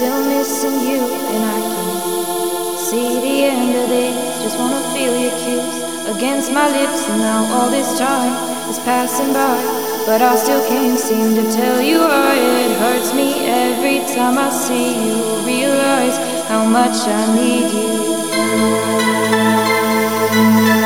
still missing you, and I can see the end of this. Just wanna feel your kiss against my lips, and now all this time is passing by. But I still can't seem to tell you why it hurts me every time I see you. Realize how much I need you.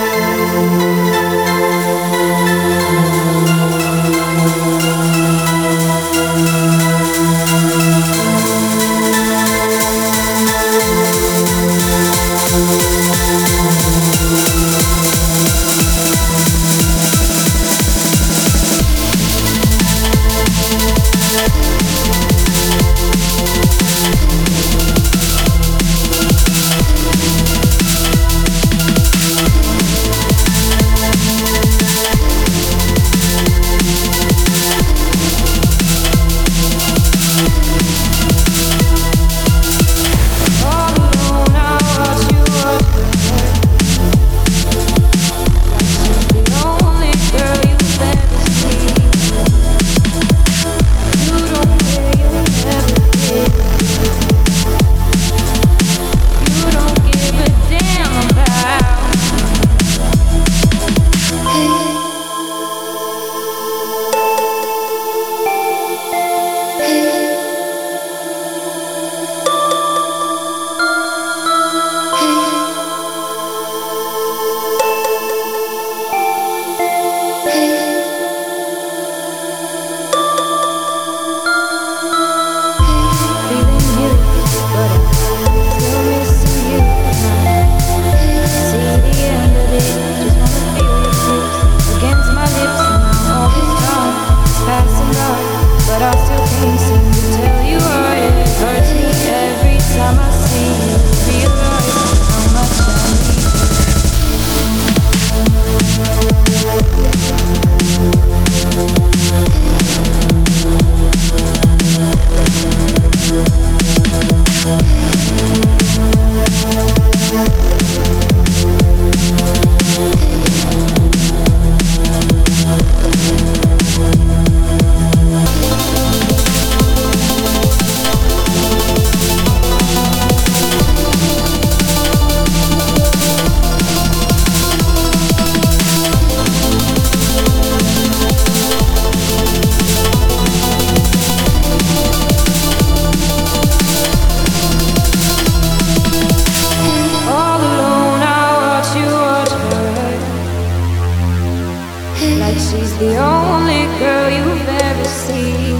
like she's the only girl you've ever seen.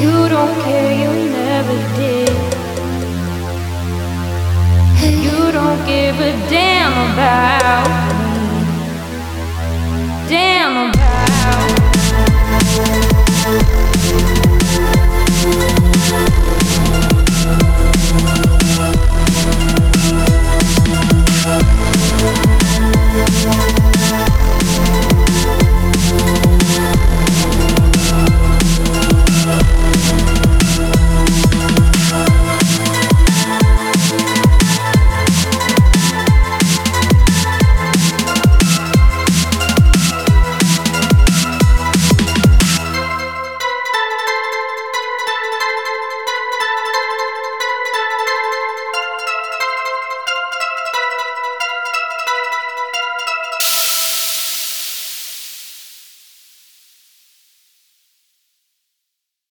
You don't care, you never did. You don't give a damn about me. Damn about. Me.